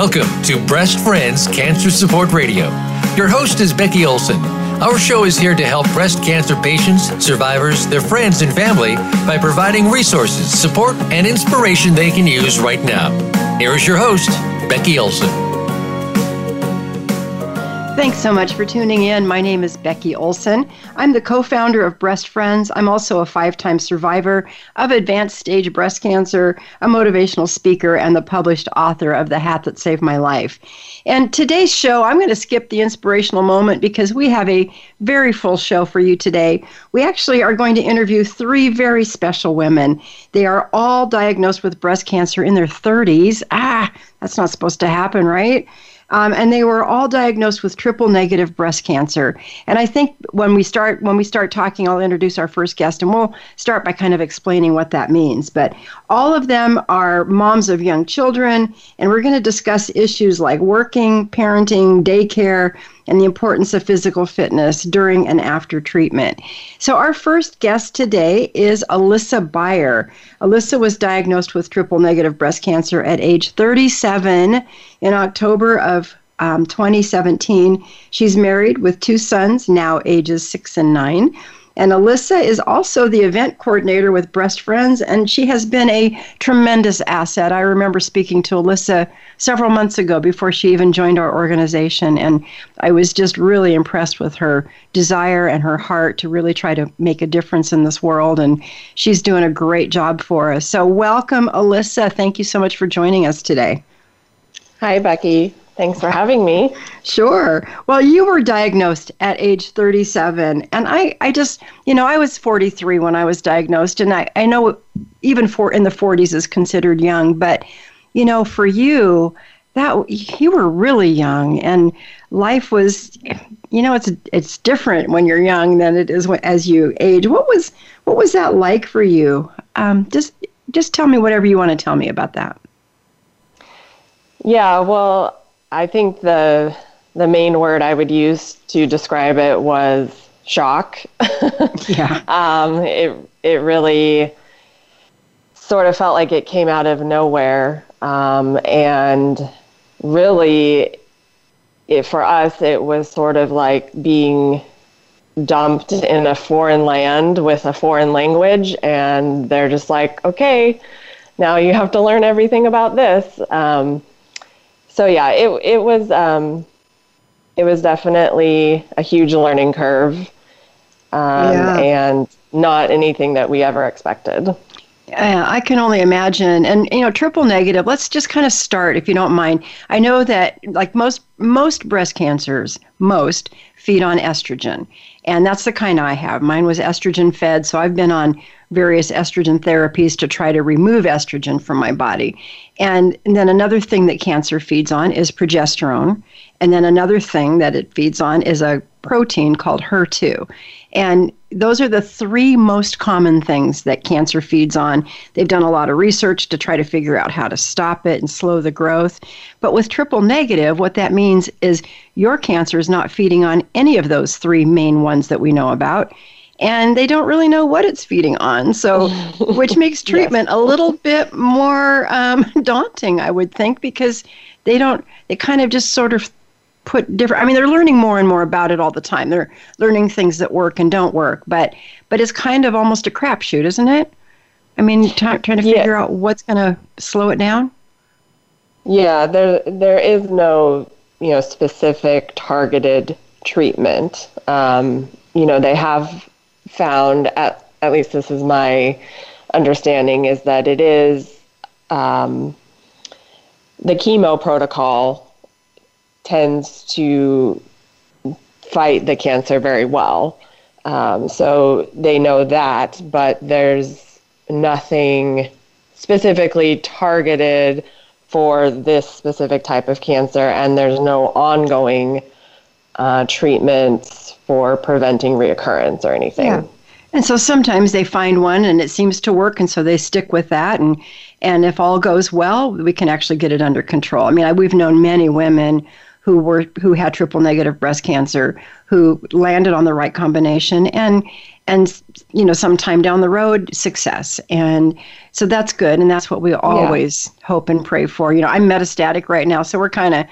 Welcome to Breast Friends Cancer Support Radio. Your host is Becky Olson. Our show is here to help breast cancer patients, survivors, their friends, and family by providing resources, support, and inspiration they can use right now. Here is your host, Becky Olson. Thanks so much for tuning in. My name is Becky Olson. I'm the co founder of Breast Friends. I'm also a five time survivor of advanced stage breast cancer, a motivational speaker, and the published author of The Hat That Saved My Life. And today's show, I'm going to skip the inspirational moment because we have a very full show for you today. We actually are going to interview three very special women. They are all diagnosed with breast cancer in their 30s. Ah, that's not supposed to happen, right? Um, and they were all diagnosed with triple negative breast cancer. And I think when we start when we start talking, I'll introduce our first guest, and we'll start by kind of explaining what that means. But all of them are moms of young children, and we're going to discuss issues like working, parenting, daycare and the importance of physical fitness during and after treatment. So, our first guest today is Alyssa Beyer. Alyssa was diagnosed with triple negative breast cancer at age 37 in October of um, 2017. She's married with two sons, now ages six and nine. And Alyssa is also the event coordinator with Breast Friends, and she has been a tremendous asset. I remember speaking to Alyssa several months ago before she even joined our organization, and I was just really impressed with her desire and her heart to really try to make a difference in this world. And she's doing a great job for us. So, welcome, Alyssa. Thank you so much for joining us today. Hi, Becky. Thanks for having me. Sure. Well, you were diagnosed at age 37. And I, I just, you know, I was 43 when I was diagnosed. And I, I know even for in the 40s is considered young. But, you know, for you, that you were really young and life was you know it's it's different when you're young than it is as you age what was what was that like for you um, just just tell me whatever you want to tell me about that yeah well I think the the main word I would use to describe it was shock. yeah. Um, it it really sort of felt like it came out of nowhere, um, and really, it, for us, it was sort of like being dumped in a foreign land with a foreign language, and they're just like, okay, now you have to learn everything about this. Um, so yeah, it it was um, it was definitely a huge learning curve, um, yeah. and not anything that we ever expected. Yeah, I can only imagine. And you know, triple negative. Let's just kind of start, if you don't mind. I know that, like most most breast cancers, most feed on estrogen, and that's the kind I have. Mine was estrogen fed, so I've been on various estrogen therapies to try to remove estrogen from my body. And, and then another thing that cancer feeds on is progesterone. And then another thing that it feeds on is a protein called HER2. And those are the three most common things that cancer feeds on. They've done a lot of research to try to figure out how to stop it and slow the growth. But with triple negative, what that means is your cancer is not feeding on any of those three main ones that we know about and they don't really know what it's feeding on. So, which makes treatment yes. a little bit more um, daunting, I would think, because they don't, they kind of just sort of put different, I mean, they're learning more and more about it all the time. They're learning things that work and don't work, but, but it's kind of almost a crapshoot, isn't it? I mean, t- trying to figure yeah. out what's going to slow it down. Yeah, there, there is no, you know, specific targeted treatment. Um, you know, they have found, at, at least this is my understanding, is that it is um, the chemo protocol tends to fight the cancer very well. Um, so they know that, but there's nothing specifically targeted for this specific type of cancer, and there's no ongoing uh, treatments for preventing reoccurrence or anything. Yeah. And so sometimes they find one and it seems to work, and so they stick with that. And and if all goes well, we can actually get it under control. I mean, we've known many women who were who had triple negative breast cancer who landed on the right combination and and you know, sometime down the road, success. And so that's good. And that's what we always yeah. hope and pray for. You know, I'm metastatic right now, so we're kind of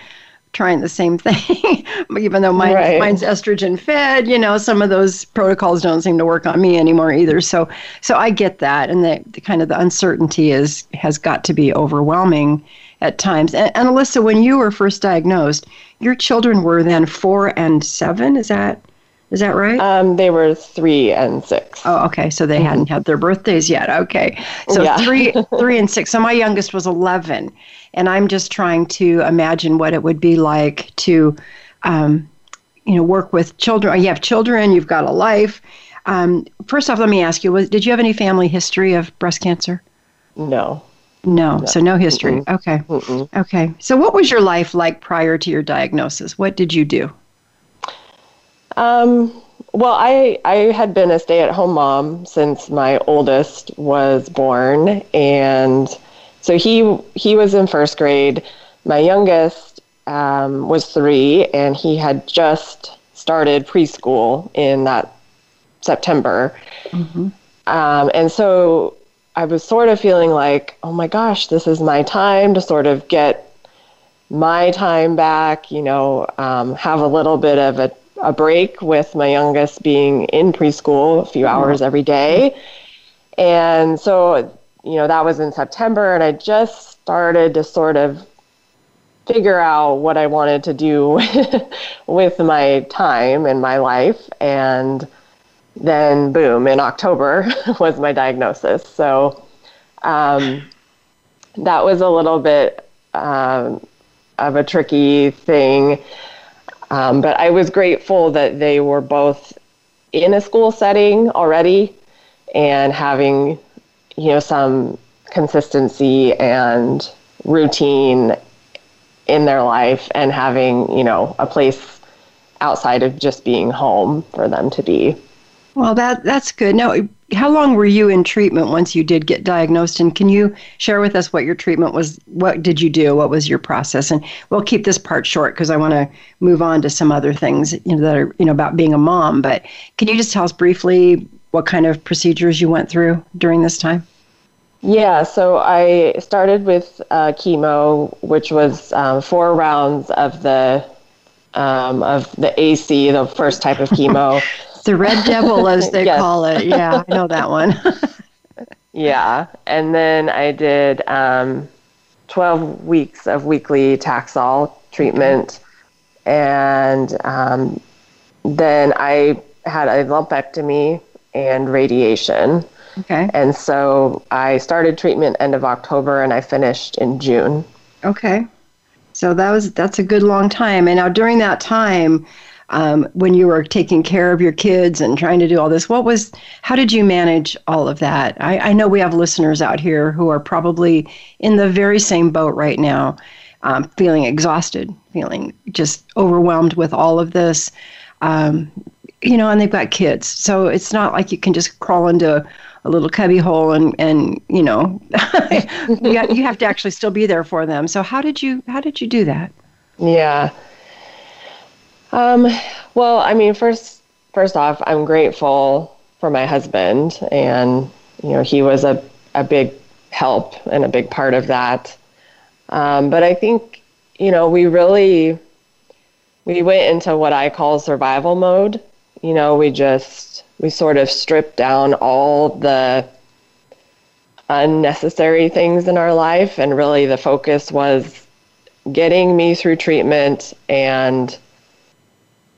trying the same thing, even though mine, right. mine's estrogen fed. You know, some of those protocols don't seem to work on me anymore either. So, so I get that, and the, the kind of the uncertainty is has got to be overwhelming at times. And, and Alyssa, when you were first diagnosed, your children were then four and seven. Is that is that right? Um, they were three and six. Oh, okay. So they mm-hmm. hadn't had their birthdays yet. Okay. So yeah. three, three and six. So my youngest was eleven, and I'm just trying to imagine what it would be like to, um, you know, work with children. You have children. You've got a life. Um, first off, let me ask you: was, Did you have any family history of breast cancer? No. No, no. so no history. Mm-mm. Okay. Mm-mm. Okay. So, what was your life like prior to your diagnosis? What did you do? Um, well, I I had been a stay-at-home mom since my oldest was born, and so he he was in first grade. My youngest um, was three, and he had just started preschool in that September. Mm-hmm. Um, and so I was sort of feeling like, oh my gosh, this is my time to sort of get my time back, you know, um, have a little bit of a a break with my youngest being in preschool a few mm-hmm. hours every day. And so, you know, that was in September, and I just started to sort of figure out what I wanted to do with my time and my life. And then, boom, in October was my diagnosis. So um, that was a little bit um, of a tricky thing. Um, but I was grateful that they were both in a school setting already and having, you know, some consistency and routine in their life and having, you know, a place outside of just being home for them to be. Well, that that's good. Now, how long were you in treatment once you did get diagnosed? And can you share with us what your treatment was? What did you do? What was your process? And we'll keep this part short because I want to move on to some other things you know, that are you know about being a mom. But can you just tell us briefly what kind of procedures you went through during this time? Yeah, so I started with uh, chemo, which was um, four rounds of the um, of the AC, the first type of chemo. the red devil, as they yes. call it. Yeah, I know that one. yeah, and then I did um, 12 weeks of weekly Taxol treatment, and um, then I had a lumpectomy and radiation. Okay. And so I started treatment end of October and I finished in June. Okay. So that was that's a good long time. And now during that time, um, when you were taking care of your kids and trying to do all this what was how did you manage all of that I, I know we have listeners out here who are probably in the very same boat right now um, feeling exhausted feeling just overwhelmed with all of this um, you know and they've got kids so it's not like you can just crawl into a little cubby hole and and you know you, got, you have to actually still be there for them so how did you how did you do that yeah um, well, I mean, first first off, I'm grateful for my husband, and you know, he was a a big help and a big part of that. Um, but I think you know, we really we went into what I call survival mode. You know, we just we sort of stripped down all the unnecessary things in our life and really the focus was getting me through treatment and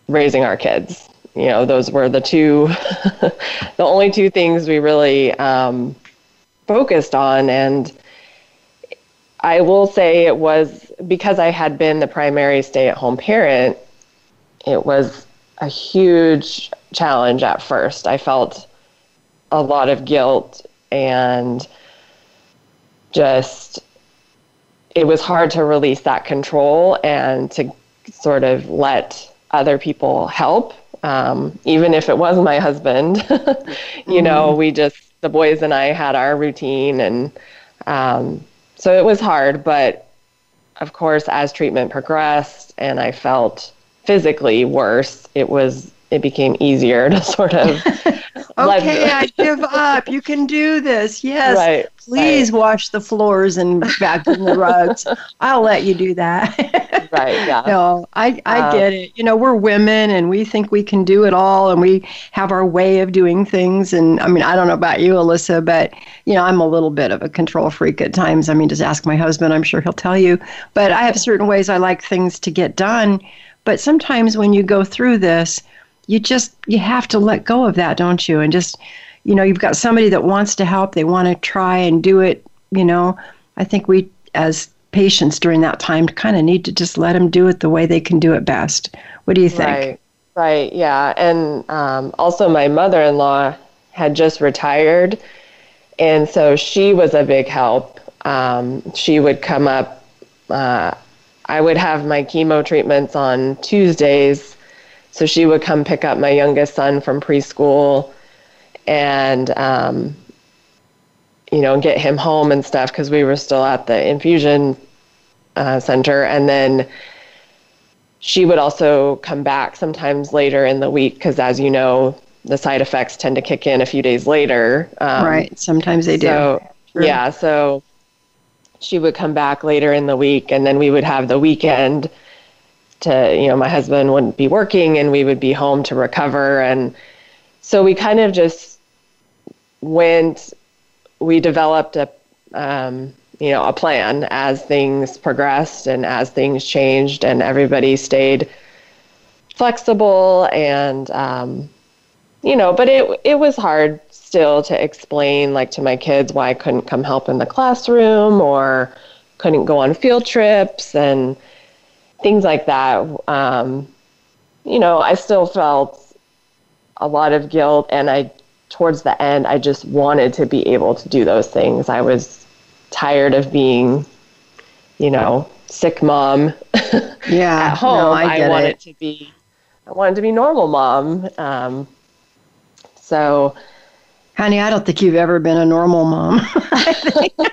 raising our kids. You know, those were the two, the only two things we really um, focused on. And I will say it was because I had been the primary stay at home parent, it was a huge challenge at first. I felt a lot of guilt and just it was hard to release that control and to sort of let other people help, um, even if it was my husband. you mm-hmm. know, we just, the boys and I had our routine. And um, so it was hard. But of course, as treatment progressed and I felt physically worse, it was, it became easier to sort of okay, I give up. You can do this. Yes. Right. Please right. wash the floors and vacuum the rugs. I'll let you do that. right. Yeah. No, I, I um, get it. You know, we're women and we think we can do it all and we have our way of doing things. And I mean, I don't know about you, Alyssa, but, you know, I'm a little bit of a control freak at times. I mean, just ask my husband, I'm sure he'll tell you. But I have certain ways I like things to get done. But sometimes when you go through this, you just you have to let go of that, don't you? And just you know, you've got somebody that wants to help, they want to try and do it, you know. I think we as patients during that time kind of need to just let them do it the way they can do it best. What do you think? Right. Right, yeah. And um, also, my mother in law had just retired. And so she was a big help. Um, she would come up. Uh, I would have my chemo treatments on Tuesdays. So she would come pick up my youngest son from preschool and, um, you know, get him home and stuff because we were still at the infusion uh, center. And then she would also come back sometimes later in the week because, as you know, the side effects tend to kick in a few days later. Um, right. Sometimes they so, do. Yeah. So she would come back later in the week, and then we would have the weekend to, you know, my husband wouldn't be working and we would be home to recover. And so we kind of just went, we developed a, um, you know, a plan as things progressed and as things changed, and everybody stayed flexible and, um, you know, but it it was hard still to explain like to my kids why I couldn't come help in the classroom or couldn't go on field trips and things like that. Um, you know, I still felt a lot of guilt, and I towards the end, I just wanted to be able to do those things. I was tired of being, you know, sick mom. Yeah, at home. No, I, I wanted it. to be, I wanted to be normal mom. Um, so Honey, I don't think you've ever been a normal mom. I think, well,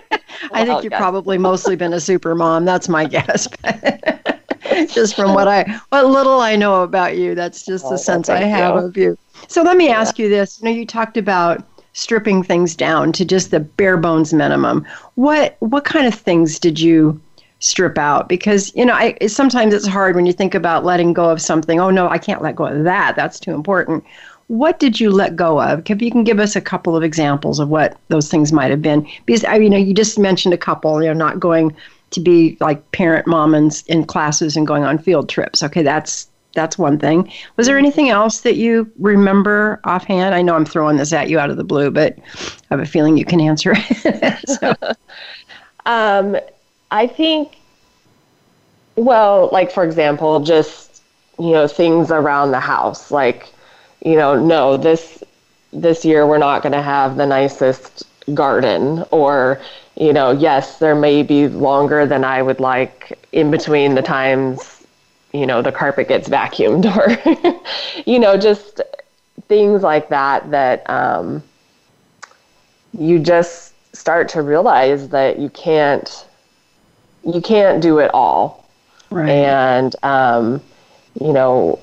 I think you've probably mostly been a super mom. That's my guess. just from what I, what little I know about you, that's just oh, the sense I have you. of you. So let me yeah. ask you this. You know, you talked about stripping things down to just the bare bones minimum. What what kind of things did you strip out? Because you know, I, sometimes it's hard when you think about letting go of something. Oh no, I can't let go of that. That's too important. What did you let go of? If you can give us a couple of examples of what those things might have been, because I, you know, you just mentioned a couple. You know, not going to be like parent mom in, in classes and going on field trips. Okay, that's that's one thing. Was there anything else that you remember offhand? I know I'm throwing this at you out of the blue, but I have a feeling you can answer. um, I think, well, like for example, just you know things around the house, like you know, no, this this year we're not going to have the nicest garden or you know, yes, there may be longer than I would like in between the times, you know, the carpet gets vacuumed or, you know, just things like that that um, you just start to realize that you can't you can't do it all. Right. And um, you know,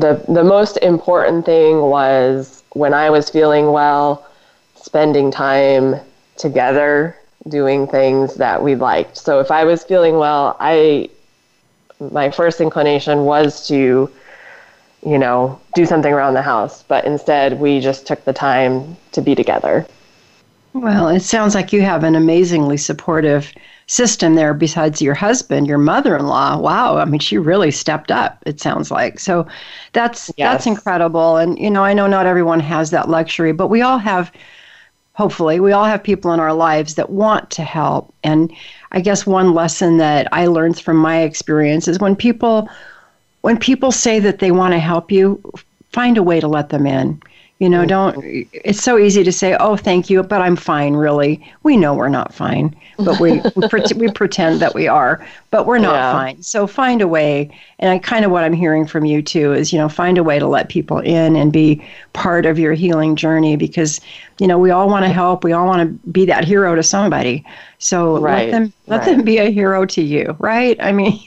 the the most important thing was when I was feeling well, spending time together doing things that we liked. So if I was feeling well, I my first inclination was to you know, do something around the house, but instead we just took the time to be together. Well, it sounds like you have an amazingly supportive system there besides your husband, your mother-in-law. Wow, I mean she really stepped up, it sounds like. So that's yes. that's incredible and you know, I know not everyone has that luxury, but we all have hopefully we all have people in our lives that want to help and I guess one lesson that I learned from my experience is when people when people say that they want to help you, find a way to let them in. You know, don't, mm-hmm. it's so easy to say, oh, thank you, but I'm fine, really. We know we're not fine, but we, we, pre- we pretend that we are, but we're not yeah. fine. So find a way. And I kind of what I'm hearing from you too is, you know, find a way to let people in and be part of your healing journey because you know, we all want to help. We all want to be that hero to somebody. So right, let them let right. them be a hero to you, right? I mean,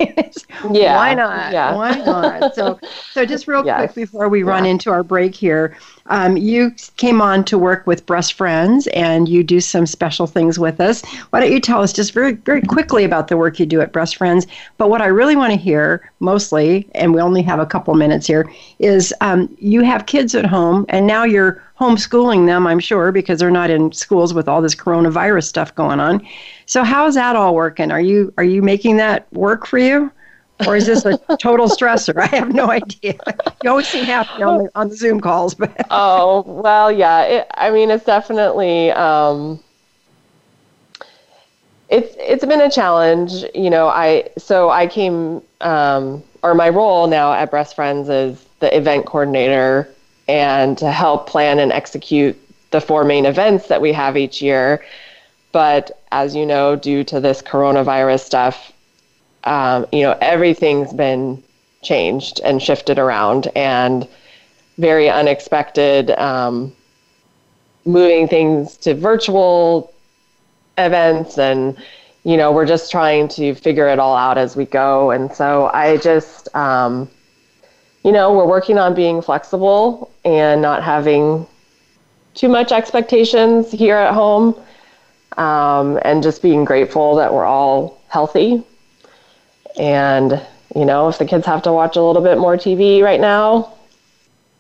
yeah, why not? Yeah. Why not? So, so just real yes. quick before we run into our break here, um, you came on to work with Breast Friends, and you do some special things with us. Why don't you tell us just very very quickly about the work you do at Breast Friends? But what I really want to hear mostly, and we only have a couple minutes here, is um, you have kids at home, and now you're homeschooling them, I'm sure, because they're not in schools with all this coronavirus stuff going on. So how's that all working? Are you are you making that work for you? Or is this a total stressor? I have no idea. You always seem happy on the, on the Zoom calls, but oh well, yeah. It, I mean, it's definitely um, it's it's been a challenge. You know, I so I came um, or my role now at Breast Friends is the event coordinator and to help plan and execute the four main events that we have each year. But as you know, due to this coronavirus stuff, um, you know, everything's been changed and shifted around and very unexpected. Um, moving things to virtual events and you know we're just trying to figure it all out as we go and so i just um, you know, we're working on being flexible and not having too much expectations here at home um, and just being grateful that we're all healthy. And, you know, if the kids have to watch a little bit more TV right now,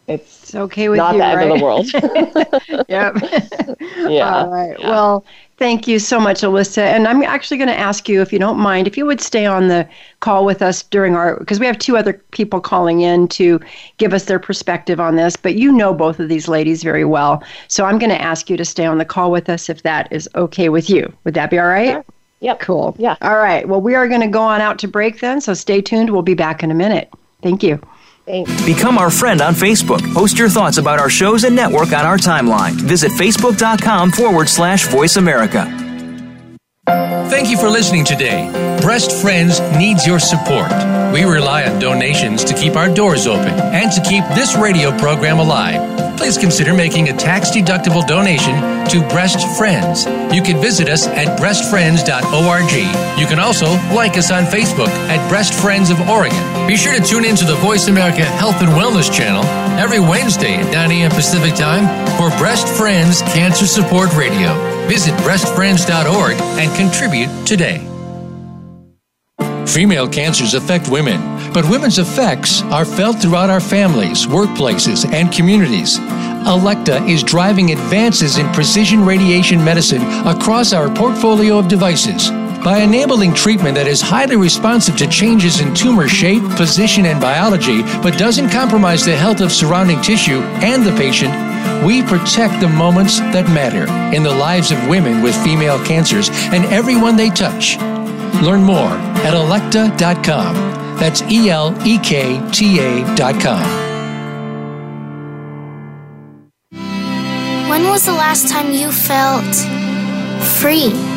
it's, it's okay with not you, the right? end of the world. yep. yeah. All right. Yeah. Well, Thank you so much, Alyssa. And I'm actually going to ask you, if you don't mind, if you would stay on the call with us during our, because we have two other people calling in to give us their perspective on this, but you know both of these ladies very well. So I'm going to ask you to stay on the call with us if that is okay with you. Would that be all right? Sure. Yep. Cool. Yeah. All right. Well, we are going to go on out to break then. So stay tuned. We'll be back in a minute. Thank you. Thanks. Become our friend on Facebook. Post your thoughts about our shows and network on our timeline. Visit facebook.com forward slash voice America. Thank you for listening today. Breast Friends needs your support. We rely on donations to keep our doors open and to keep this radio program alive. Please consider making a tax deductible donation to Breast Friends. You can visit us at breastfriends.org. You can also like us on Facebook at Breast Friends of Oregon. Be sure to tune in to the Voice America Health and Wellness channel every Wednesday at 9 a.m. Pacific Time for Breast Friends Cancer Support Radio. Visit breastfriends.org and contribute today. Female cancers affect women, but women's effects are felt throughout our families, workplaces, and communities. Elekta is driving advances in precision radiation medicine across our portfolio of devices. By enabling treatment that is highly responsive to changes in tumor shape, position, and biology, but doesn't compromise the health of surrounding tissue and the patient, we protect the moments that matter in the lives of women with female cancers and everyone they touch. Learn more at elekta.com. That's E L E K T A.com. When was the last time you felt free?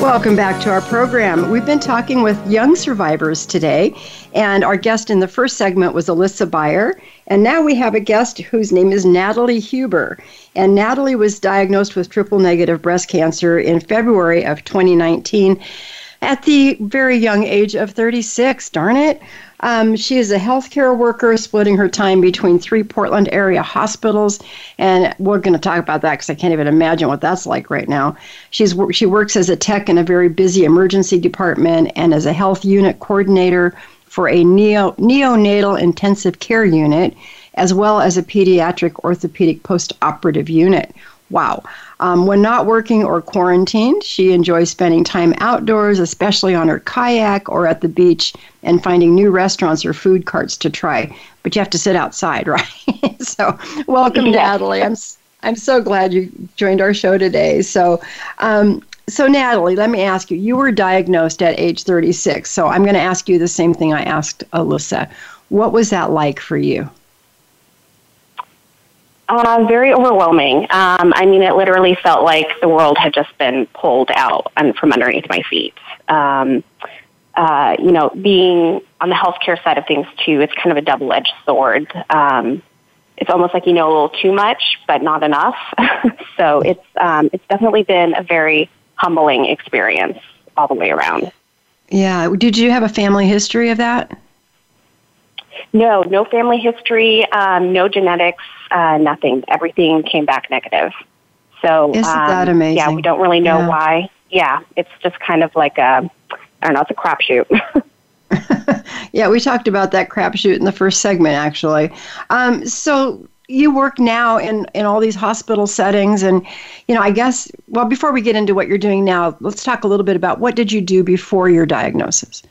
Welcome back to our program. We've been talking with young survivors today, and our guest in the first segment was Alyssa Beyer. And now we have a guest whose name is Nathalie Huber. And Nathalie was diagnosed with triple negative breast cancer in February of 2019 at the very young age of 36. Darn it. Um, she is a healthcare worker, splitting her time between three Portland area hospitals, and we're going to talk about that because I can't even imagine what that's like right now. She's she works as a tech in a very busy emergency department and as a health unit coordinator for a neo, neonatal intensive care unit, as well as a pediatric orthopedic post-operative unit. Wow. Um, when not working or quarantined, she enjoys spending time outdoors, especially on her kayak or at the beach, and finding new restaurants or food carts to try. But you have to sit outside, right? so, welcome, yes. Nathalie. I'm I'm so glad you joined our show today. So, um, so Nathalie, let me ask you. You were diagnosed at age 36. So I'm going to ask you the same thing I asked Alyssa. What was that like for you? Uh, very overwhelming. Um, I mean, it literally felt like the world had just been pulled out and from underneath my feet. Um, uh, you know, being on the healthcare side of things too, it's kind of a double-edged sword. Um, it's almost like you know a little too much, but not enough. so it's um, it's definitely been a very humbling experience all the way around. Yeah. Did you have a family history of that? No, no family history, um, no genetics, uh, nothing. Everything came back negative. So isn't um, that amazing? Yeah, we don't really know yeah. why. Yeah, it's just kind of like a, I don't know, it's a crapshoot. yeah, we talked about that crapshoot in the first segment, actually. Um, so you work now in, in all these hospital settings and you know i guess well before we get into what you're doing now let's talk a little bit about what did you do before your diagnosis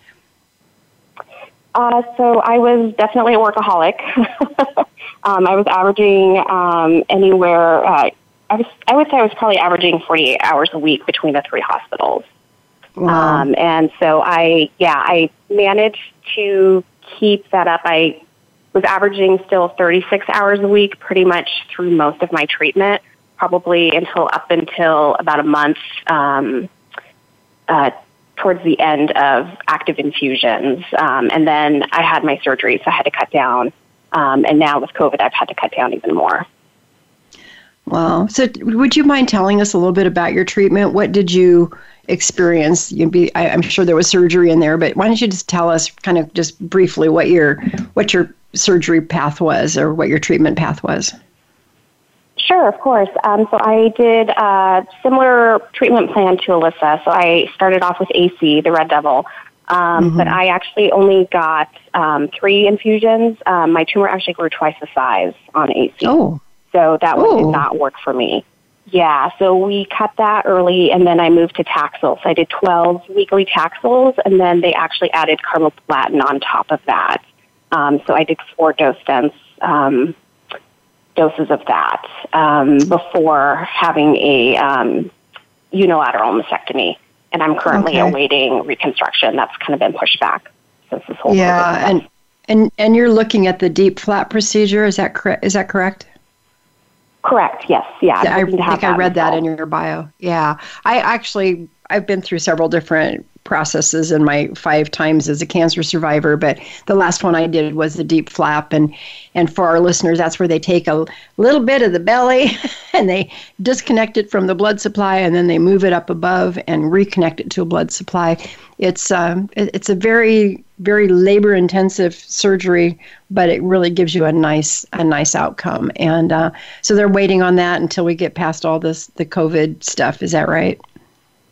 uh, so I was definitely a workaholic. um, I was averaging um, anywhere. Uh, I was. I would say I was probably averaging 48 hours a week between the three hospitals. Wow. Um, and so I, yeah, I managed to keep that up. I was averaging still 36 hours a week pretty much through most of my treatment, probably until up until about a month um, uh, towards the end of active infusions. Um, and then I had my surgery, so I had to cut down. Um, and now with COVID, I've had to cut down even more. Wow. So, would you mind telling us a little bit about your treatment? What did you experience? You be, I, am sure there was surgery in there, but why don't you just tell us, kind of just briefly, what your what your surgery path was, or what your treatment path was? Sure, of course. Um, so I did a similar treatment plan to Alyssa. So I started off with AC, the Red Devil, um, mm-hmm. but I actually only got um, three infusions. Um, my tumor actually grew twice the size on AC. Oh. So that one did not work for me. Yeah, so we cut that early, and then I moved to Taxol. So I did 12 weekly Taxols, and then they actually added carboplatin on top of that. Um, so I did four dose stents um, doses of that um, before having a um, unilateral mastectomy. And I'm currently okay. awaiting reconstruction. That's kind of been pushed back since this whole yeah, and and and you're looking at the DIEP flap procedure. Is that correct? Is that correct? Correct. Yes. Yeah. I think I read that in your bio. Yeah. I actually I've been through several different processes in my five times as a cancer survivor, but the last one I did was the DIEP flap, and and for our listeners, that's where they take a little bit of the belly and they disconnect it from the blood supply, and then they move it up above and reconnect it to a blood supply. It's um, it's a very very labor intensive surgery, but it really gives you a nice a nice outcome. And uh, so they're waiting on that until we get past all this the COVID stuff. Is that right?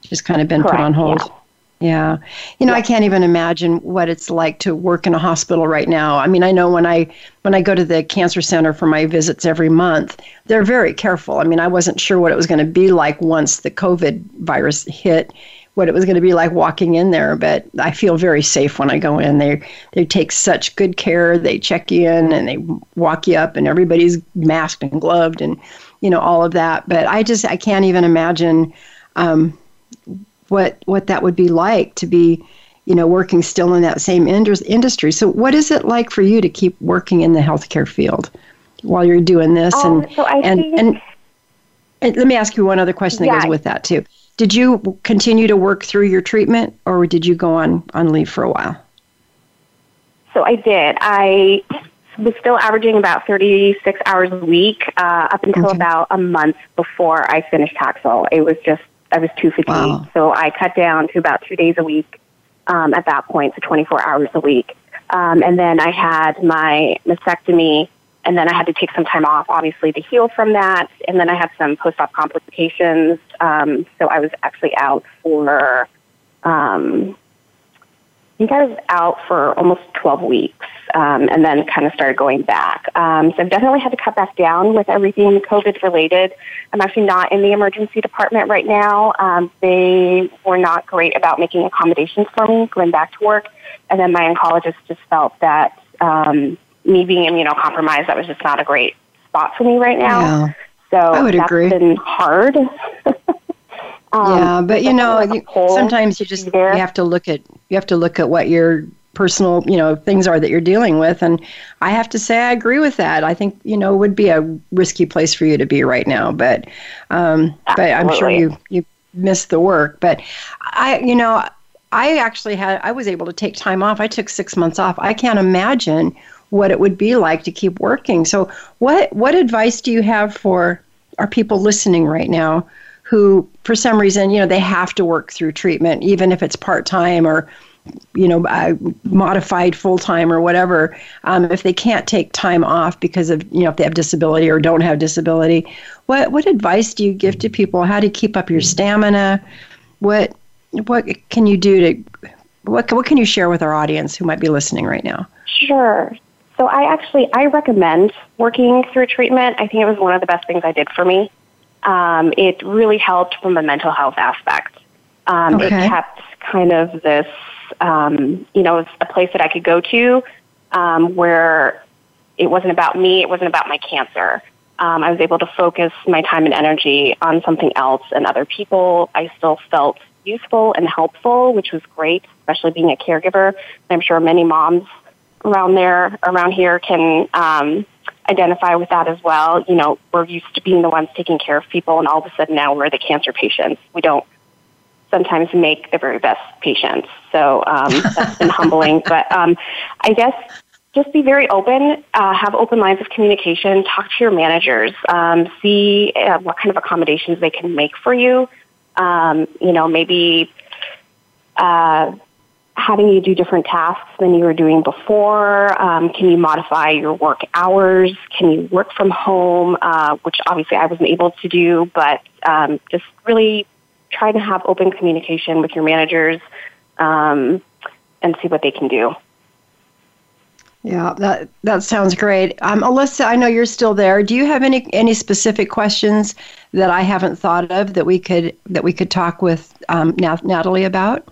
Just kind of been Correct, put on hold. Yeah. Yeah. You know, yeah. I can't even imagine what it's like to work in a hospital right now. I mean, I know when I when I go to the cancer center for my visits every month, they're very careful. I mean, I wasn't sure what it was going to be like once the COVID virus hit, what it was going to be like walking in there, but I feel very safe when I go in. They they take such good care. They check you in and they walk you up and everybody's masked and gloved and you know all of that. But I just I can't even imagine um what what that would be like to be you know working still in that same industry so what is it like for you to keep working in the healthcare field while you're doing this um, and so and, think, and, and let me ask you one other question that yeah. goes with that too did you continue to work through your treatment, or did you go on on leave for a while? So I did. I was still averaging about 36 hours a week uh, up until okay. about a month before I finished Taxol. It was just I was too fatigued, wow. so I cut down to about two days a week um, at that point, so 24 hours a week. Um, and then I had my mastectomy, and then I had to take some time off, obviously, to heal from that. And then I had some post-op complications, um, so I was actually out for, um, I think I was out for almost 12 weeks um, and then kind of started going back. Um, so I've definitely had to cut back down with everything COVID related. I'm actually not in the emergency department right now. Um, they were not great about making accommodations for me going back to work. And then my oncologist just felt that um, me being immunocompromised, that was just not a great spot for me right now. Yeah, so I would that's agree. been hard. Um, yeah, but you know, you, sometimes you just you have to look at you have to look at what your personal you know things are that you're dealing with, and I have to say I agree with that. I think you know would be a risky place for you to be right now, but um, but I'm sure you you miss the work. But I you know I actually had I was able to take time off. I took six months off. I can't imagine what it would be like to keep working. So what what advice do you have for our people listening right now who for some reason, you know, they have to work through treatment even if it's part-time or you know, uh, modified full time or whatever, um, if they can't take time off because of, you know, if they have disability or don't have disability, what, what advice do you give to people? How to keep up your stamina? What, what can you do to, what, what can you share with our audience who might be listening right now? Sure. So I actually I recommend working through treatment. I think it was one of the best things I did for me. Um, it really helped from a mental health aspect. Um, okay. It kept kind of this, um, you know, a place that I could go to um, where it wasn't about me. It wasn't about my cancer. Um, I was able to focus my time and energy on something else and other people. I still felt useful and helpful, which was great, especially being a caregiver. I'm sure many moms around there, around here, can um, identify with that as well. You know, we're used to being the ones taking care of people, and all of a sudden now we're the cancer patients. We don't sometimes make the very best patients. So um, that's been humbling. But um, I guess just be very open, uh, have open lines of communication, talk to your managers, um, see uh, what kind of accommodations they can make for you. Um, you know, maybe uh, having you do different tasks than you were doing before? Um, can you modify your work hours? Can you work from home, uh, which obviously I wasn't able to do, but um, just really try to have open communication with your managers um, and see what they can do. Yeah, that that sounds great. Um, Alyssa, I know you're still there. Do you have any any specific questions that I haven't thought of that we could that we could talk with um, Nathalie about?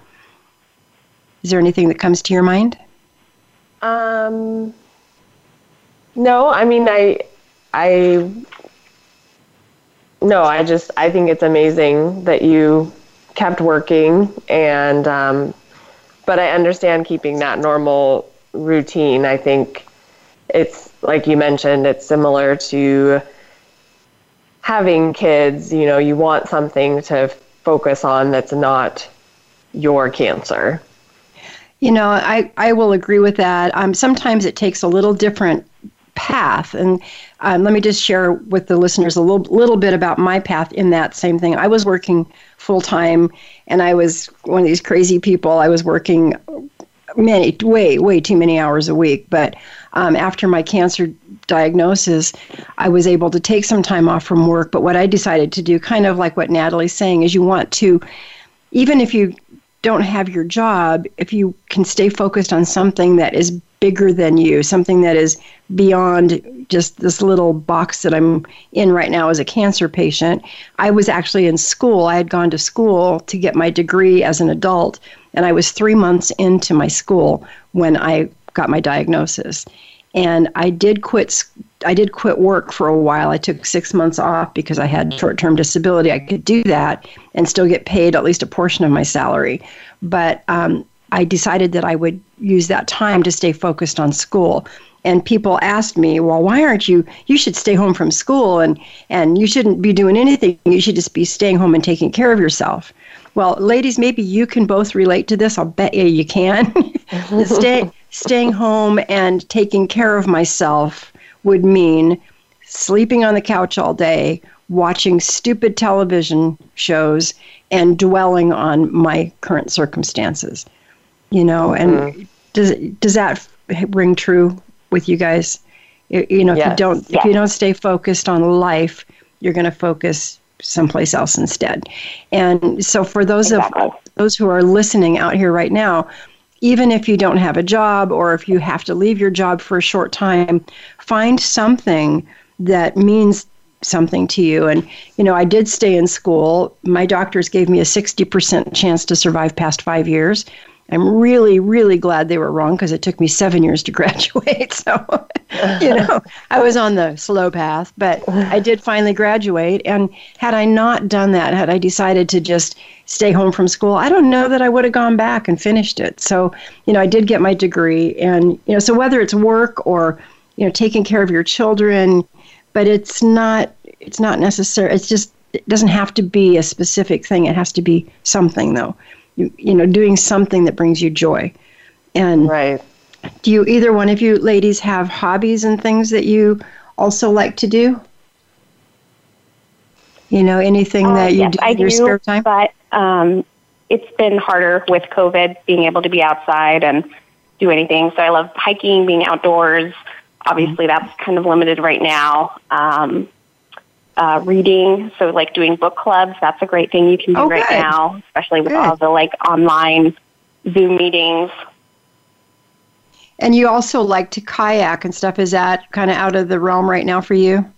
Is there anything that comes to your mind? Um, no, I mean, I, I, no, I just, I think it's amazing that you kept working and, um, but I understand keeping that normal routine. I think it's like you mentioned, it's similar to having kids. You know, you want something to focus on that's not your cancer. You know, I, I will agree with that. Um, sometimes it takes a little different path. And um, let me just share with the listeners a little, little bit about my path in that same thing. I was working full time, and I was one of these crazy people. I was working many, way, way too many hours a week. But um, after my cancer diagnosis, I was able to take some time off from work. But what I decided to do, kind of like what Nathalie's saying, is you want to, even if you don't have your job, if you can stay focused on something that is bigger than you, something that is beyond just this little box that I'm in right now as a cancer patient. I was actually in school. I had gone to school to get my degree as an adult, and I was three months into my school when I got my diagnosis. And I did quit. I did quit work for a while. I took six months off because I had short-term disability. I could do that and still get paid at least a portion of my salary. But um, I decided that I would use that time to stay focused on school. and people asked me, "Well, why aren't you? You should stay home from school, and and you shouldn't be doing anything. You should just be staying home and taking care of yourself." Well, ladies, maybe you can both relate to this. I'll bet you you can. Stay, staying home and taking care of myself would mean sleeping on the couch all day, watching stupid television shows, and dwelling on my current circumstances. You know, and mm-hmm. does does that ring true with you guys? You know, if you don't if you don't stay focused on life, you're going to focus someplace else instead. And so for those exactly. of those who are listening out here right now, even if you don't have a job or if you have to leave your job for a short time, find something that means something to you. And, you know, I did stay in school. My doctors gave me a 60% chance to survive past five years. I'm really, really glad they were wrong because it took me seven years to graduate. So, you know, I was on the slow path, but I did finally graduate. And had I not done that, had I decided to just stay home from school, I don't know that I would have gone back and finished it. So, you know, I did get my degree. And, you know, so whether it's work or, you know, taking care of your children, but it's not, it's not necessary. It's just, it doesn't have to be a specific thing. It has to be something, though you, you know, doing something that brings you joy. And right. do you either one of you ladies have hobbies and things that you also like to do? You know, anything that you uh, yes, do in I your do, spare time? But um, it's been harder with COVID being able to be outside and do anything. So I love hiking, being outdoors. Obviously, that's kind of limited right now. Um, uh, reading, so like doing book clubs, that's a great thing you can do oh, right good. now, especially with good. all the like online Zoom meetings. And you also like to kayak and stuff. Is that kind of out of the realm right now for you?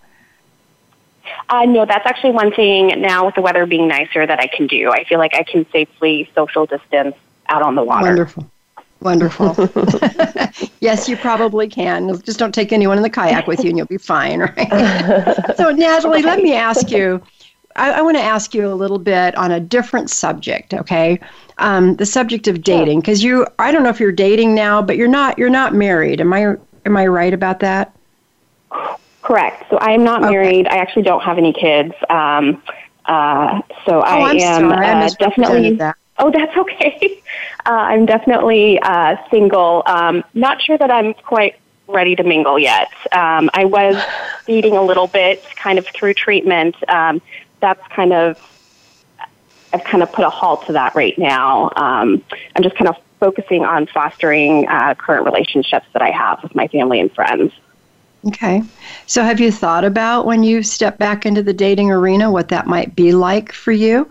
Uh, no, that's actually one thing now with the weather being nicer that I can do. I feel like I can safely social distance out on the water. Wonderful. Wonderful. yes, you probably can. Just don't take anyone in the kayak with you and you'll be fine, right? so, Nathalie, let me ask you I, I want to ask you a little bit on a different subject, okay? Um, the subject of dating, because you, I don't know if you're dating now, but you're not, you're not married. Am I, am I right about that? Correct. So I am not okay. married. I actually don't have any kids. Um, uh, so oh, I I'm am uh, definitely. That. Oh, that's okay. Uh, I'm definitely uh, single. Um, not sure that I'm quite ready to mingle yet. Um, I was dating a little bit, kind of through treatment. Um, that's kind of I've kind of put a halt to that right now. Um, I'm just kind of focusing on fostering uh, current relationships that I have with my family and friends. Okay. So, have you thought about when you step back into the dating arena what that might be like for you?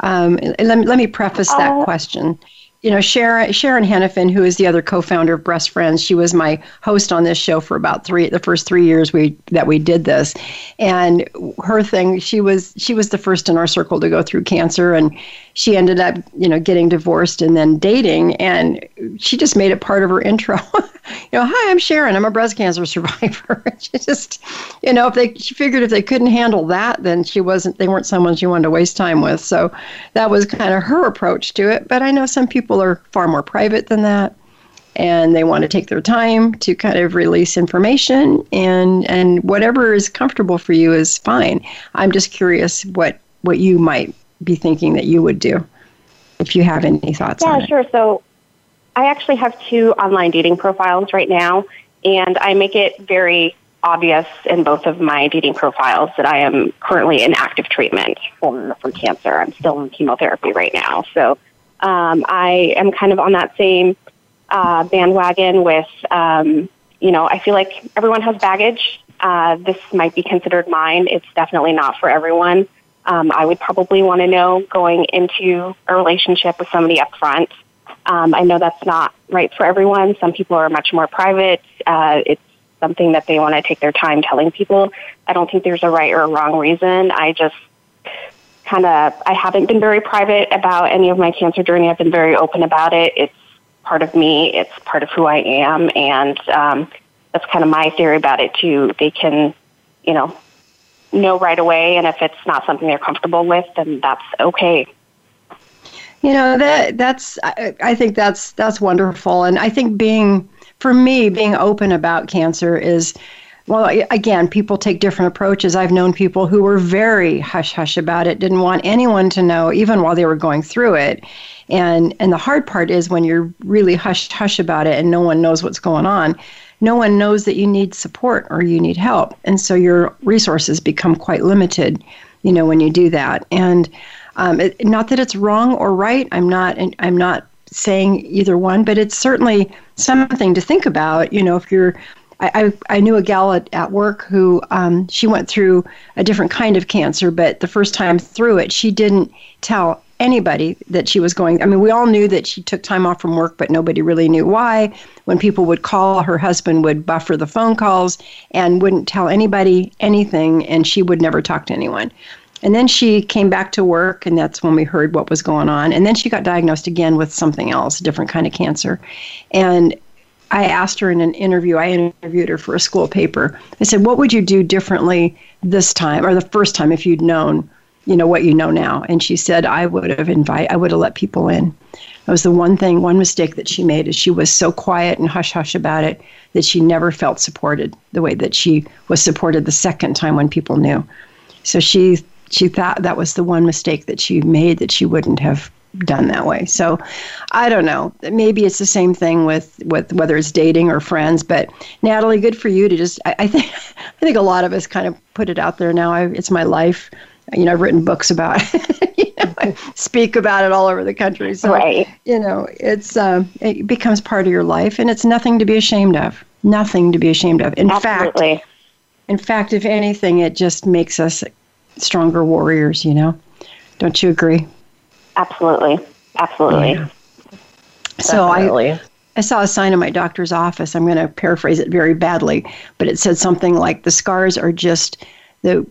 Um, let, me, let me preface that uh, question you know, Sharon Sharon Henifin, who is the other co-founder of Breast Friends, she was my host on this show for about three the first three years we that we did this, and her thing she was she was the first in our circle to go through cancer, and she ended up you know getting divorced and then dating, and she just made it part of her intro. you know, hi, I'm Sharon. I'm a breast cancer survivor. she just, you know, if they she figured if they couldn't handle that, then she wasn't they weren't someone she wanted to waste time with. So that was kind of her approach to it. But I know some people people are far more private than that and they want to take their time to kind of release information and and whatever is comfortable for you is fine. I'm just curious what what you might be thinking that you would do if you have any thoughts yeah it. sure. So i actually have two online dating profiles right now and i make it very obvious in both of my dating profiles that i am currently in active treatment for for cancer. I'm still in chemotherapy right now. So um, I am kind of on that same uh, bandwagon with, um, you know, I feel like everyone has baggage. Uh, this might be considered mine. It's definitely not for everyone. Um, I would probably want to know going into a relationship with somebody up front. Um, I know that's not right for everyone. Some people are much more private. Uh, it's something that they want to take their time telling people. I don't think there's a right or a wrong reason. I just kind of, I haven't been very private about any of my cancer journey. I've been very open about it. It's part of me. It's part of who I am. And um, that's kind of my theory about it too. They can, you know, know right away. And if it's not something they're comfortable with, then that's okay. You know that that's I, I think that's that's wonderful, and I think being for me, being open about cancer is well, again, people take different approaches. I've known people who were very hush hush about it, didn't want anyone to know, even while they were going through it. And and the hard part is when you're really hush hush about it and no one knows what's going on. No one knows that you need support or you need help, and so your resources become quite limited. You know when you do that, and um, it, not that it's wrong or right. I'm not. I'm not saying either one, but it's certainly something to think about. You know, if you're I, I, knew a gal at, at work who um, she went through a different kind of cancer, but the first time through it, she didn't tell anybody that she was going. I mean, we all knew that she took time off from work, but nobody really knew why. When people would call, her husband would buffer the phone calls and wouldn't tell anybody anything, and she would never talk to anyone. And then she came back to work, and that's when we heard what was going on. And then she got diagnosed again with something else, a different kind of cancer. And I asked her in an interview, I interviewed her for a school paper. I said, What would you do differently this time or the first time if you'd known, you know, what you know now? And she said, I would have invite I would have let people in. That was the one thing, one mistake that she made is she was so quiet and hush hush about it that she never felt supported the way that she was supported the second time when people knew. So she she thought that was the one mistake that she made that she wouldn't have done that way. So I don't know. Maybe it's the same thing with, with whether it's dating or friends. But Nathalie, good for you to just. I, I think I think a lot of us kind of put it out there now. I, it's my life. You know, I've written books about. It. you know, I speak about it all over the country. So right. you know, it's um, it becomes part of your life, and it's nothing to be ashamed of. Nothing to be ashamed of. In Absolutely. fact, in fact, if anything, it just makes us stronger warriors. You know, don't you agree? Absolutely. Absolutely. Yeah. So I I saw a sign in my doctor's office. I'm going to paraphrase it very badly, but it said something like the scars are just the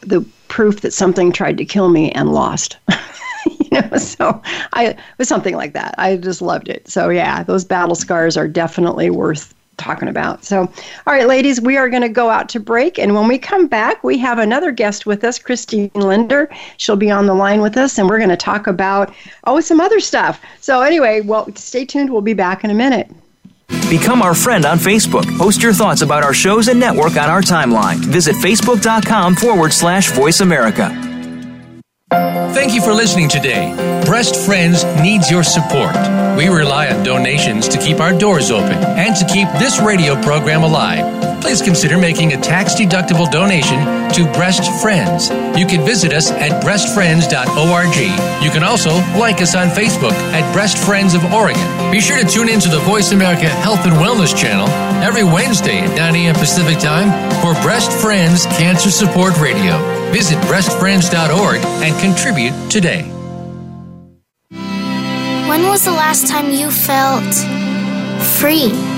the proof that something tried to kill me and lost. you know, so I it was something like that. I just loved it. So yeah, those battle scars are definitely worth talking about. So, all right, ladies, we are going to go out to break. And when we come back, we have another guest with us, Christine Linder. She'll be on the line with us, and we're going to talk about, oh, some other stuff. So, anyway, well, stay tuned. We'll be back in a minute. Become our friend on Facebook. Post your thoughts about our shows and network on our timeline. Visit facebook.com forward slash voice America. Thank you for listening today. Breast Friends needs your support. We rely on donations to keep our doors open and to keep this radio program alive. Please consider making a tax deductible donation to Breast Friends. You can visit us at breastfriends.org. You can also like us on Facebook at Breast Friends of Oregon. Be sure to tune in to the Voice America Health and Wellness channel every Wednesday at 9 a.m. Pacific Time for Breast Friends Cancer Support Radio. Visit breastfriends.org and contribute today. When was the last time you felt free?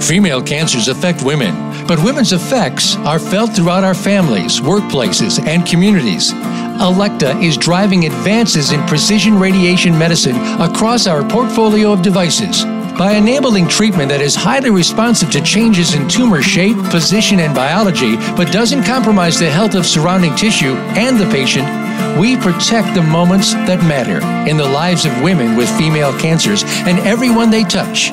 Female cancers affect women, but women's effects are felt throughout our families, workplaces, and communities. Elekta is driving advances in precision radiation medicine across our portfolio of devices. By enabling treatment that is highly responsive to changes in tumor shape, position, and biology, but doesn't compromise the health of surrounding tissue and the patient, we protect the moments that matter in the lives of women with female cancers and everyone they touch.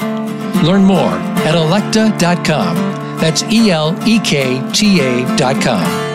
Learn more at elekta.com. That's E L E K T A.com.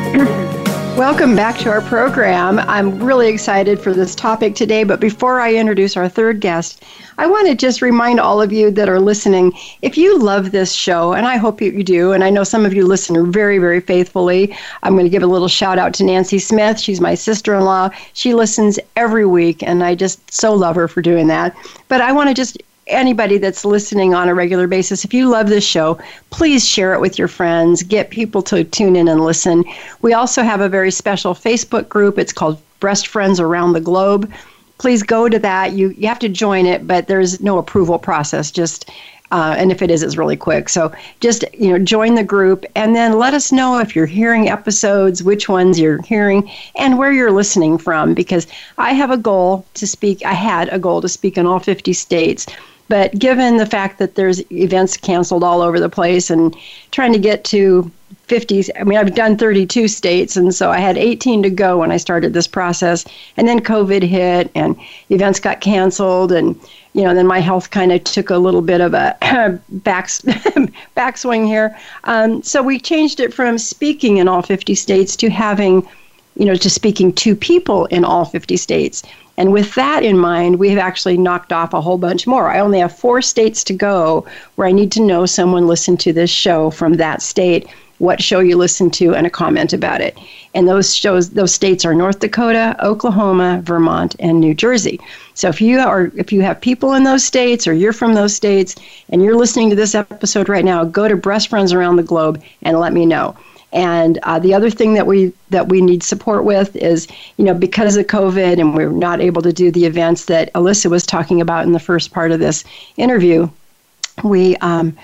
Welcome back to our program. I'm really excited for this topic today, but before I introduce our third guest, I want to just remind all of you that are listening if you love this show, and I hope you do, and I know some of you listen very, very faithfully, I'm going to give a little shout out to Nancy Smith. She's my sister in law. She listens every week, and I just so love her for doing that. But I want to just anybody that's listening on a regular basis, if you love this show, please share it with your friends. Get people to tune in and listen. We also have a very special Facebook group. It's called Breast Friends Around the Globe. Please go to that. You you have to join it, but there's no approval process. Just uh, and if it is, it's really quick. So just you know, join the group, and then let us know if you're hearing episodes, which ones you're hearing, and where you're listening from. Because I have a goal to speak. I had a goal to speak in all 50 states. But given the fact that there's events canceled all over the place and trying to get to 50, I mean, I've done 32 states, and so I had 18 to go when I started this process. And then COVID hit, and events got canceled, and you know, then my health kind of took a little bit of a back backswing here. Um, so we changed it from speaking in all 50 states to having, you know, to speaking to people in all 50 states. And with that in mind, we have actually knocked off a whole bunch more. I only have four states to go where I need to know someone listened to this show from that state, what show you listened to, and a comment about it. And those shows, those states are North Dakota, Oklahoma, Vermont, and New Jersey. So if you are, if you have people in those states or you're from those states and you're listening to this episode right now, go to Breast Friends Around the Globe and let me know. And uh, the other thing that we that we need support with is, you know, because of COVID and we're not able to do the events that Alyssa was talking about in the first part of this interview, we um,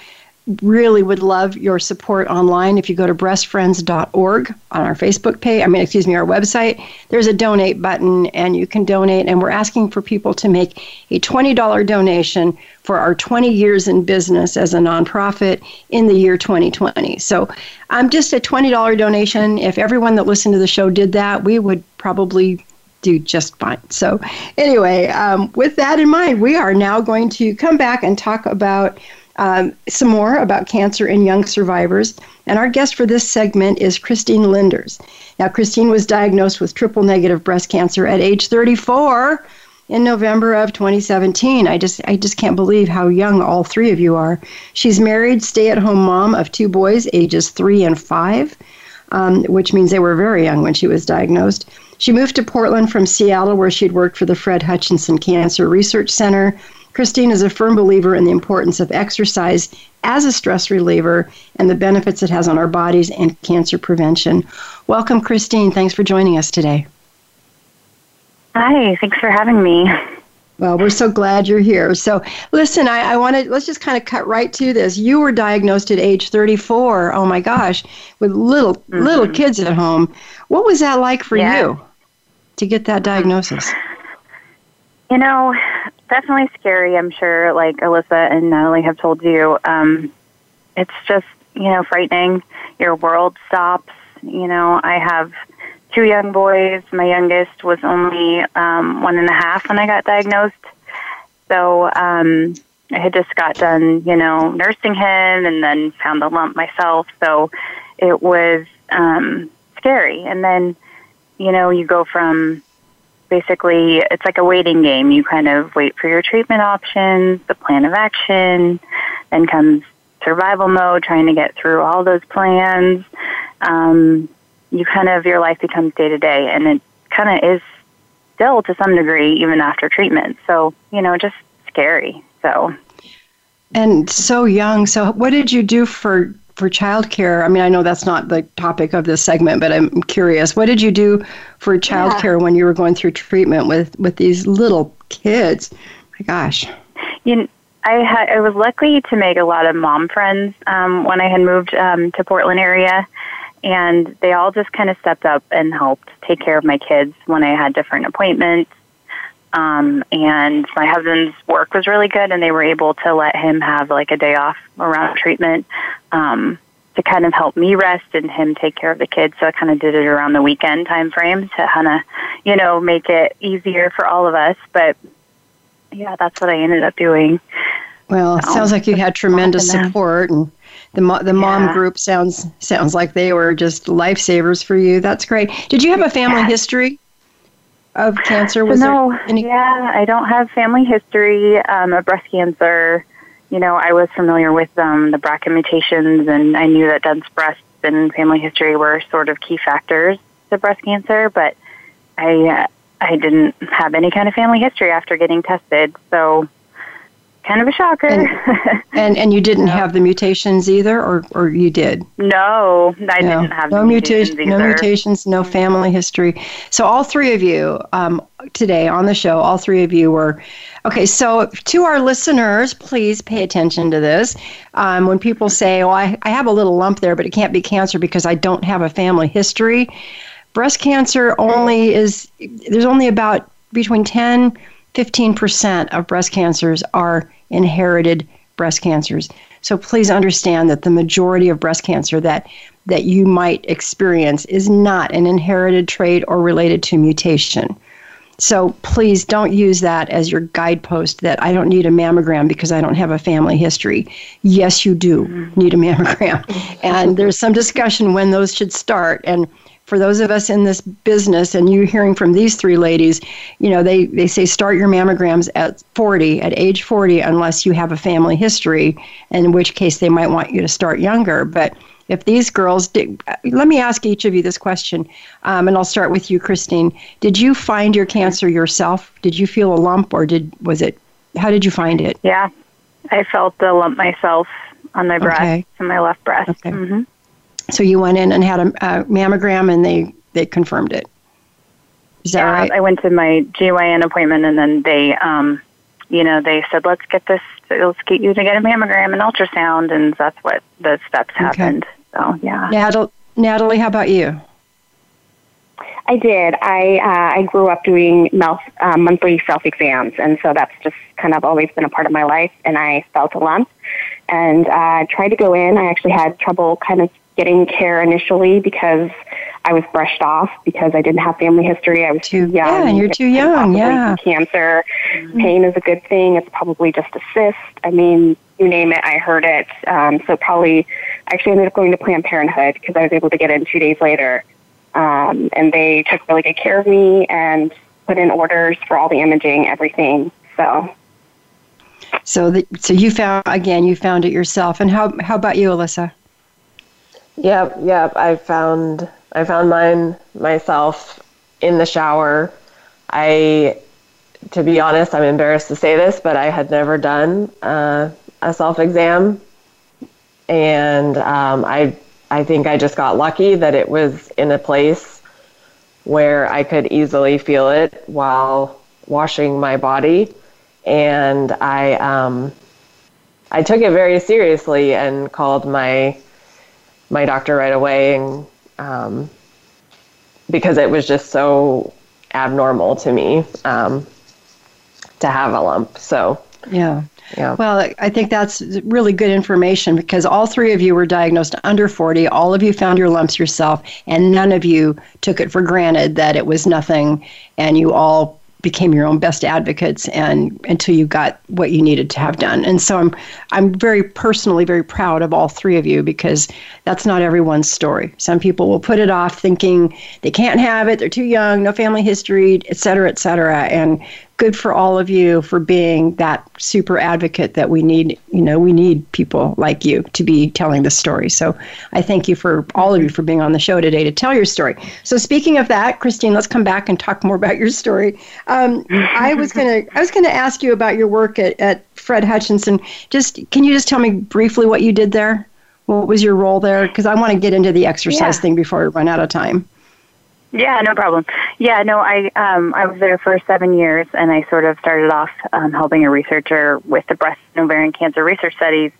really would love your support online. If you go to breastfriends.org on our Facebook page, I mean, excuse me, our website, there's a donate button and you can donate. And we're asking for people to make a $20 donation for our 20 years in business as a nonprofit in the year 2020. So I'm um, just a $20 donation. If everyone that listened to the show did that, we would probably do just fine. So, anyway, um, with that in mind, we are now going to come back and talk about um, some more about cancer in young survivors. And our guest for this segment is Christine Linders. Now, Christine was diagnosed with triple negative breast cancer at age 34 in November of 2017. I just I just can't believe how young all three of you are. She's married, stay-at-home mom of two boys, ages three and five, um, which means they were very young when she was diagnosed. She moved to Portland from Seattle, where she'd worked for the Fred Hutchinson Cancer Research Center Christine is a firm believer in the importance of exercise as a stress reliever and the benefits it has on our bodies and cancer prevention. Welcome, Christine. Thanks for joining us today. Hi, thanks for having me. Well, we're so glad you're here. So, listen, I, I wanted let's just kind of cut right to this. You were diagnosed at age 34. Oh my gosh, with little mm-hmm. little kids at home. What was that like for yeah. you to get that diagnosis? You know, definitely scary. I'm sure, like Alyssa and Nathalie have told you. Um, it's just you know frightening. Your world stops. You know, I have two young boys. My youngest was only um, one and a half when I got diagnosed. So um, I had just got done, you know, nursing him, and then found the lump myself. So it was um, scary. And then, you know, you go from basically it's like a waiting game. You kind of wait for your treatment options, the plan of action, then comes survival mode, trying to get through all those plans. Um, you kind of your life becomes day to day, and it kind of is still to some degree even after treatment. So you know, just scary. So. And so young. So, what did you do for for childcare, I mean, I know that's not the topic of this segment, but I'm curious. What did you do for childcare yeah. when you were going through treatment with with these little kids? My gosh. You know, I had I was lucky to make a lot of mom friends um, when I had moved um, to Portland area, and they all just kind of stepped up and helped take care of my kids when I had different appointments. Um, and my husband's work was really good, and they were able to let him have like a day off around treatment um, to kind of help me rest and him take care of the kids. So I kind of did it around the weekend time frame to kind of, you know, make it easier for all of us. But yeah, that's what I ended up doing. Well, sounds like you had tremendous support, and the mo- the mom Yeah. group sounds sounds like they were just lifesavers for you. That's great. Did you have a family Yeah. history of cancer? Was no, any? yeah, I don't have family history um, of breast cancer. You know, I was familiar with um, the BRCA mutations, and I knew that dense breasts and family history were sort of key factors to breast cancer, but I uh, I didn't have any kind of family history after getting tested, so kind of a shocker. And and you didn't have the mutations either, or or you did? no, I no, didn't have no the mutations, mutations no mutations, no family history. So all three of you um, today on the show, all three of you were okay. So to our listeners, please pay attention to this. Um, when people say, "Well, I, I have a little lump there, but it can't be cancer because I don't have a family history," breast cancer only is there's only about between 10 15% of breast cancers are inherited breast cancers. So please understand that the majority of breast cancer that that you might experience is not an inherited trait or related to mutation. So please don't use that as your guidepost that I don't need a mammogram because I don't have a family history. Yes, you do mm-hmm. need a mammogram. And there's some discussion when those should start. And for those of us in this business and you hearing from these three ladies, you know, they, they say start your mammograms at 40, at age 40, unless you have a family history, in which case they might want you to start younger. But if these girls did, let me ask each of you this question, um, and I'll start with you, Christine. Did you find your cancer yourself? Did you feel a lump, or did was it? How did you find it? Yeah, I felt the lump myself on my breast, Okay. on my left breast. Okay. hmm So you went in and had a, a mammogram, and they they confirmed it. Is that yeah, right? I went to my GYN appointment, and then they, um, you know, they said, "Let's get this. Let's get you to get a mammogram and ultrasound," and that's what the steps happened. Okay. So yeah, Nathalie, Nathalie, how about you? I did. I uh, I grew up doing mouth, uh, monthly self exams, and so that's just kind of always been a part of my life. And I felt a lump, and uh, tried to go in. I actually had trouble kind of getting care initially because I was brushed off because I didn't have family history. I was too young. yeah, you're too young, yeah. cancer. Pain is a good thing. It's probably just a cyst. I mean, you name it, I heard it. Um, so probably, I actually ended up going to Planned Parenthood because I was able to get in two days later. Um, and they took really good care of me and put in orders for all the imaging, everything. So So that so you found again, you found it yourself. And how how about you, Alyssa? Yep, yep. I found I found mine myself in the shower. I, to be honest, I'm embarrassed to say this, but I had never done uh, a self exam, and um, I I think I just got lucky that it was in a place where I could easily feel it while washing my body, and I um, I took it very seriously and called my my doctor right away and um, because it was just so abnormal to me um, to have a lump so Yeah. yeah Well, I- I think that's really good information because all three of you were diagnosed under 40. All of you found your lumps yourself, and none of you took it for granted that it was nothing, and you all became your own best advocates and until you got what you needed to have done. And so I'm I'm very personally very proud of all three of you because that's not everyone's story. Some people will put it off thinking they can't have it, they're too young, no family history, et cetera, et cetera. And good for all of you for being that super advocate that we need. You know, we need people like you to be telling the story. So I thank you for all of you for being on the show today to tell your story. So speaking of that, Christine, let's come back and talk more about your story. Um, I was gonna I was gonna ask you about your work at, at Fred Hutchinson. Just can you just tell me briefly what you did there? What was your role there? Because I want to get into the exercise Yeah. thing before we run out of time. Yeah, no problem. Yeah, no, I um, I was there for seven years, and I sort of started off um, helping a researcher with the breast and ovarian cancer research studies.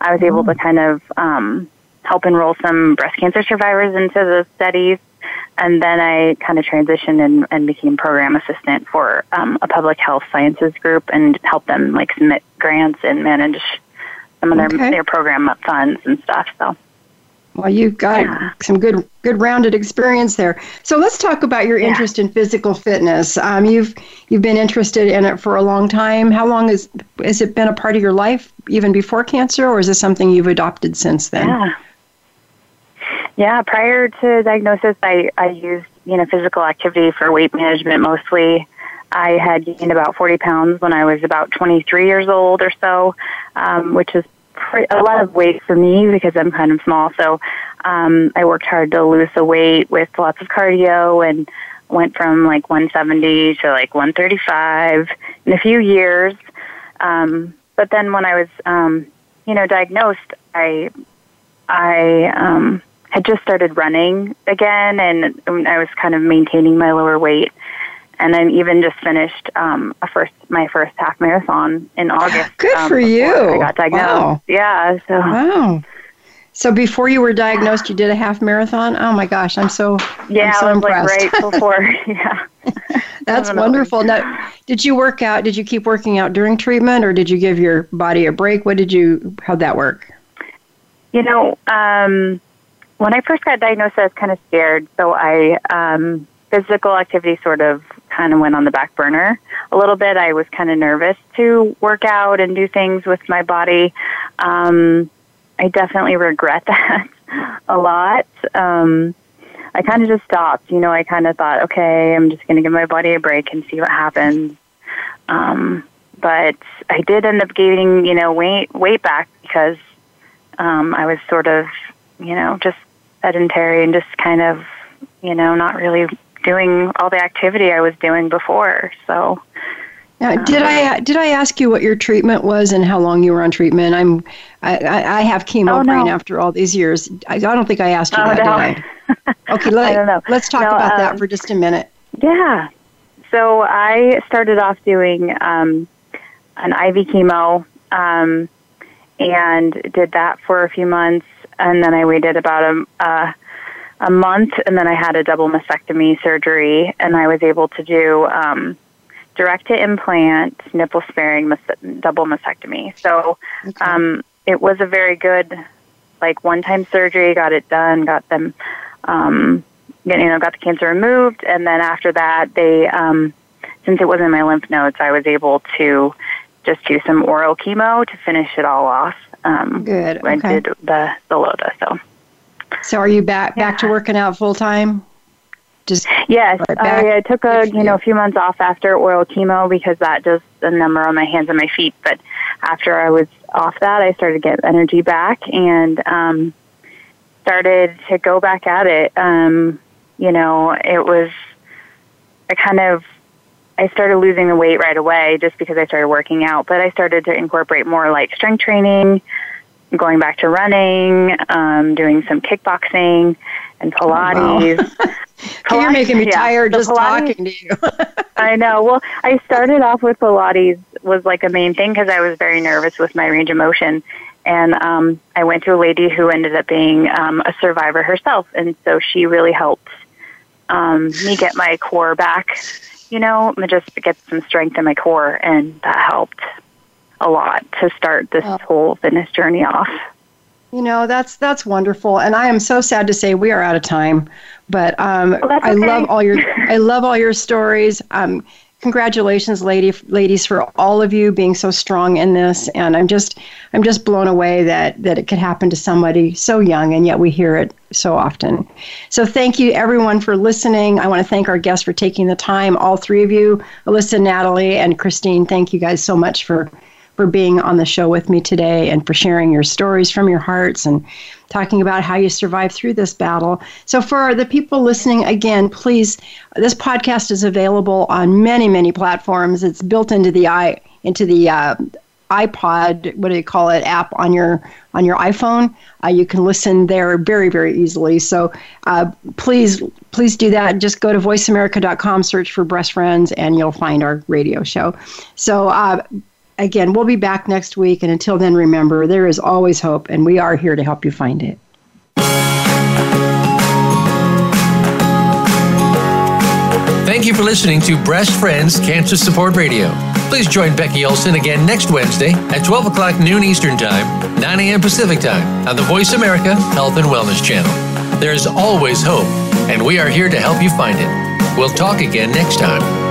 I was able to kind of um, help enroll some breast cancer survivors into the studies. and then I kind of transitioned and, and became program assistant for um, a public health sciences group and helped them like submit grants and manage some of their Okay. their program funds and stuff. So Well, you've got Yeah. some good, good rounded experience there. So let's talk about your Yeah. interest in physical fitness. Um, you've you've been interested in it for a long time. How long has has it been a part of your life, even before cancer, or is this something you've adopted since then? yeah, yeah. Prior to diagnosis, I I used you know physical activity for weight management mostly. I had gained about 40 pounds when I was about 23 years old or so, um, which is a lot of weight for me because I'm kind of small. So um, I worked hard to lose the weight with lots of cardio and went from like 170 to like 135 in a few years. Um, but then when I was, um, you know, diagnosed, I I um, had just started running again, and I was kind of maintaining my lower weight. And I even just finished um, a first my first half marathon in August. Good um, for you. I got diagnosed. Wow. Yeah. So Wow. So before you were diagnosed, you did a half marathon. Oh my gosh, I'm so yeah, I'm so I was like right before. yeah. That's wonderful. Now, did you work out? Did you keep working out during treatment, or did you give your body a break? What did you? How'd that work? You know, um, when I first got diagnosed, I was kind of scared. So I, um, physical activity sort of kind of went on the back burner a little bit. I was kind of nervous to work out and do things with my body. Um, I definitely regret that a lot. Um, I kind of just stopped. You know, I kind of thought, okay, I'm just going to give my body a break and see what happens. Um, but I did end up gaining, you know, weight weight back because um, I was sort of, you know, just sedentary and just kind of, you know, not really doing all the activity I was doing before. So, Now, did I did I ask you what your treatment was and how long you were on treatment? I'm I, I have chemo Oh, no. brain after all these years. I, I don't think I asked you Oh, that, no. did I? Okay, let, I don't know. let's talk No, about that um, for just a minute. yeah. So I started off doing um, an IV chemo um, and did that for a few months, and then I waited about a. Uh, a month, and then I had a double mastectomy surgery, and I was able to do um, direct to implant, nipple sparing mas- double mastectomy. So um, it was a very good, like one time surgery. Got it done. Got them, um, you know, got the cancer removed, and then after that, they, um, since it was in my lymph nodes, I was able to just do some oral chemo to finish it all off. Um, Good. I Okay. did the the Xeloda. So So are you back back to working out full time? Just Yes, Right I took a you know a few months off after oral chemo because that does a number on my hands and my feet. But after I was off that, I started to get energy back and um, started to go back at it. Um, you know, it was I kind of I started losing the weight right away just because I started working out. But I started to incorporate more like strength training, going back to running, um, doing some kickboxing and Pilates. Okay, you're making me Yeah, tired just Pilates- talking to you. I know. Well, I started off with Pilates was like a main thing because I was very nervous with my range of motion. And um, I went to a lady who ended up being um, a survivor herself. And so she really helped um, me get my core back, you know, just get some strength in my core. And that helped a lot to start this Oh. whole fitness journey off. You know, that's that's wonderful, and I am so sad to say we are out of time. But um, Oh, that's I love all your I love all your stories. Um, congratulations, lady ladies, for all of you being so strong in this. And I'm just I'm just blown away that that it could happen to somebody so young, and yet we hear it so often. So thank you everyone for listening. I want to thank our guests for taking the time. All three of you, Alyssa, Nathalie, and Christine. Thank you guys so much for for being on the show with me today and for sharing your stories from your hearts and talking about how you survived through this battle. So, for the people listening, again, please, this podcast is available on many, many platforms. It's built into the i into the uh, iPod, what do you call it, app on your on your iPhone. Uh, you can listen there very, very easily. So uh, please, please do that. Just go to voiceamerica.com, search for Breast Friends, and you'll find our radio show. So uh, again, we'll be back next week. And until then, remember, there is always hope, and we are here to help you find it. Thank you for listening to Breast Friends Cancer Support Radio. Please join Becky Olson again next Wednesday at 12 o'clock noon Eastern Time, 9 a.m. Pacific Time on the Voice America Health and Wellness Channel. There is always hope, and we are here to help you find it. We'll talk again next time.